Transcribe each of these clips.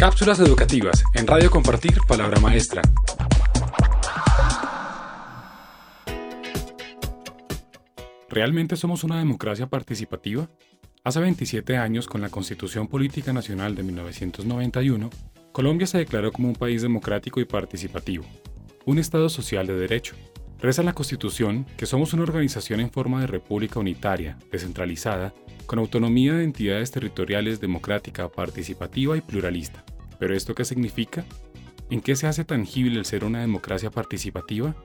Cápsulas educativas en Radio Compartir Palabra Maestra. ¿Realmente somos una democracia participativa? Hace 27 años, con la Constitución Política Nacional de 1991, Colombia se declaró como un país democrático y participativo, un Estado social de derecho. Reza la Constitución que somos una organización en forma de república unitaria, descentralizada, con autonomía de entidades territoriales democrática, participativa y pluralista. ¿Pero esto qué significa? ¿En qué se hace tangible el ser una democracia participativa?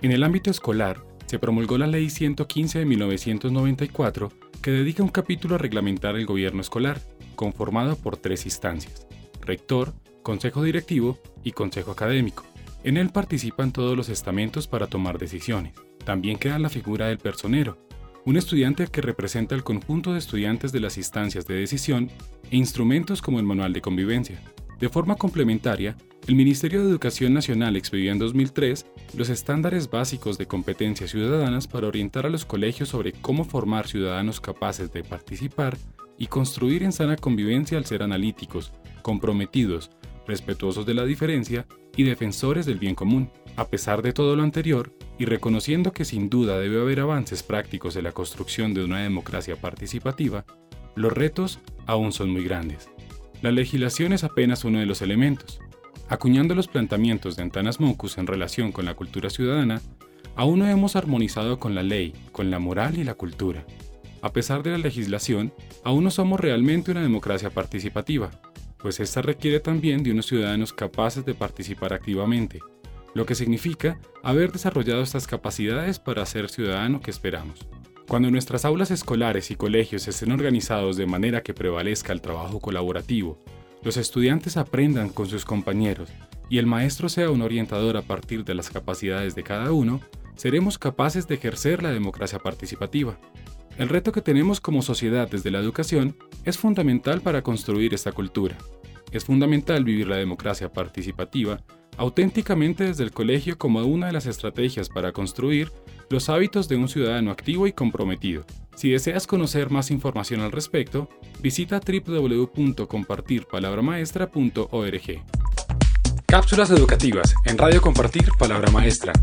En el ámbito escolar, se promulgó la Ley 115 de 1994 que dedica un capítulo a reglamentar el gobierno escolar, conformado por tres instancias, rector, consejo directivo y consejo académico. En él participan todos los estamentos para tomar decisiones. También queda la figura del personero, un estudiante que representa el conjunto de estudiantes de las instancias de decisión e instrumentos como el manual de convivencia. De forma complementaria, el Ministerio de Educación Nacional expidió en 2003 los estándares básicos de competencias ciudadanas para orientar a los colegios sobre cómo formar ciudadanos capaces de participar y construir en sana convivencia al ser analíticos, comprometidos, respetuosos de la diferencia y defensores del bien común. A pesar de todo lo anterior, y reconociendo que sin duda debe haber avances prácticos en la construcción de una democracia participativa, los retos aún son muy grandes. La legislación es apenas uno de los elementos. Acuñando los planteamientos de Antanas Mocus en relación con la cultura ciudadana, aún no hemos armonizado con la ley, con la moral y la cultura. A pesar de la legislación, aún no somos realmente una democracia participativa, pues esta requiere también de unos ciudadanos capaces de participar activamente, lo que significa haber desarrollado estas capacidades para ser ciudadano que esperamos. Cuando nuestras aulas escolares y colegios estén organizados de manera que prevalezca el trabajo colaborativo, los estudiantes aprendan con sus compañeros y el maestro sea un orientador a partir de las capacidades de cada uno, seremos capaces de ejercer la democracia participativa. El reto que tenemos como sociedad desde la educación es fundamental para construir esta cultura. Es fundamental vivir la democracia participativa auténticamente desde el colegio como una de las estrategias para construir los hábitos de un ciudadano activo y comprometido. Si deseas conocer más información al respecto, visita www.compartirpalabramaestra.org. Cápsulas educativas en Radio Compartir Palabra Maestra.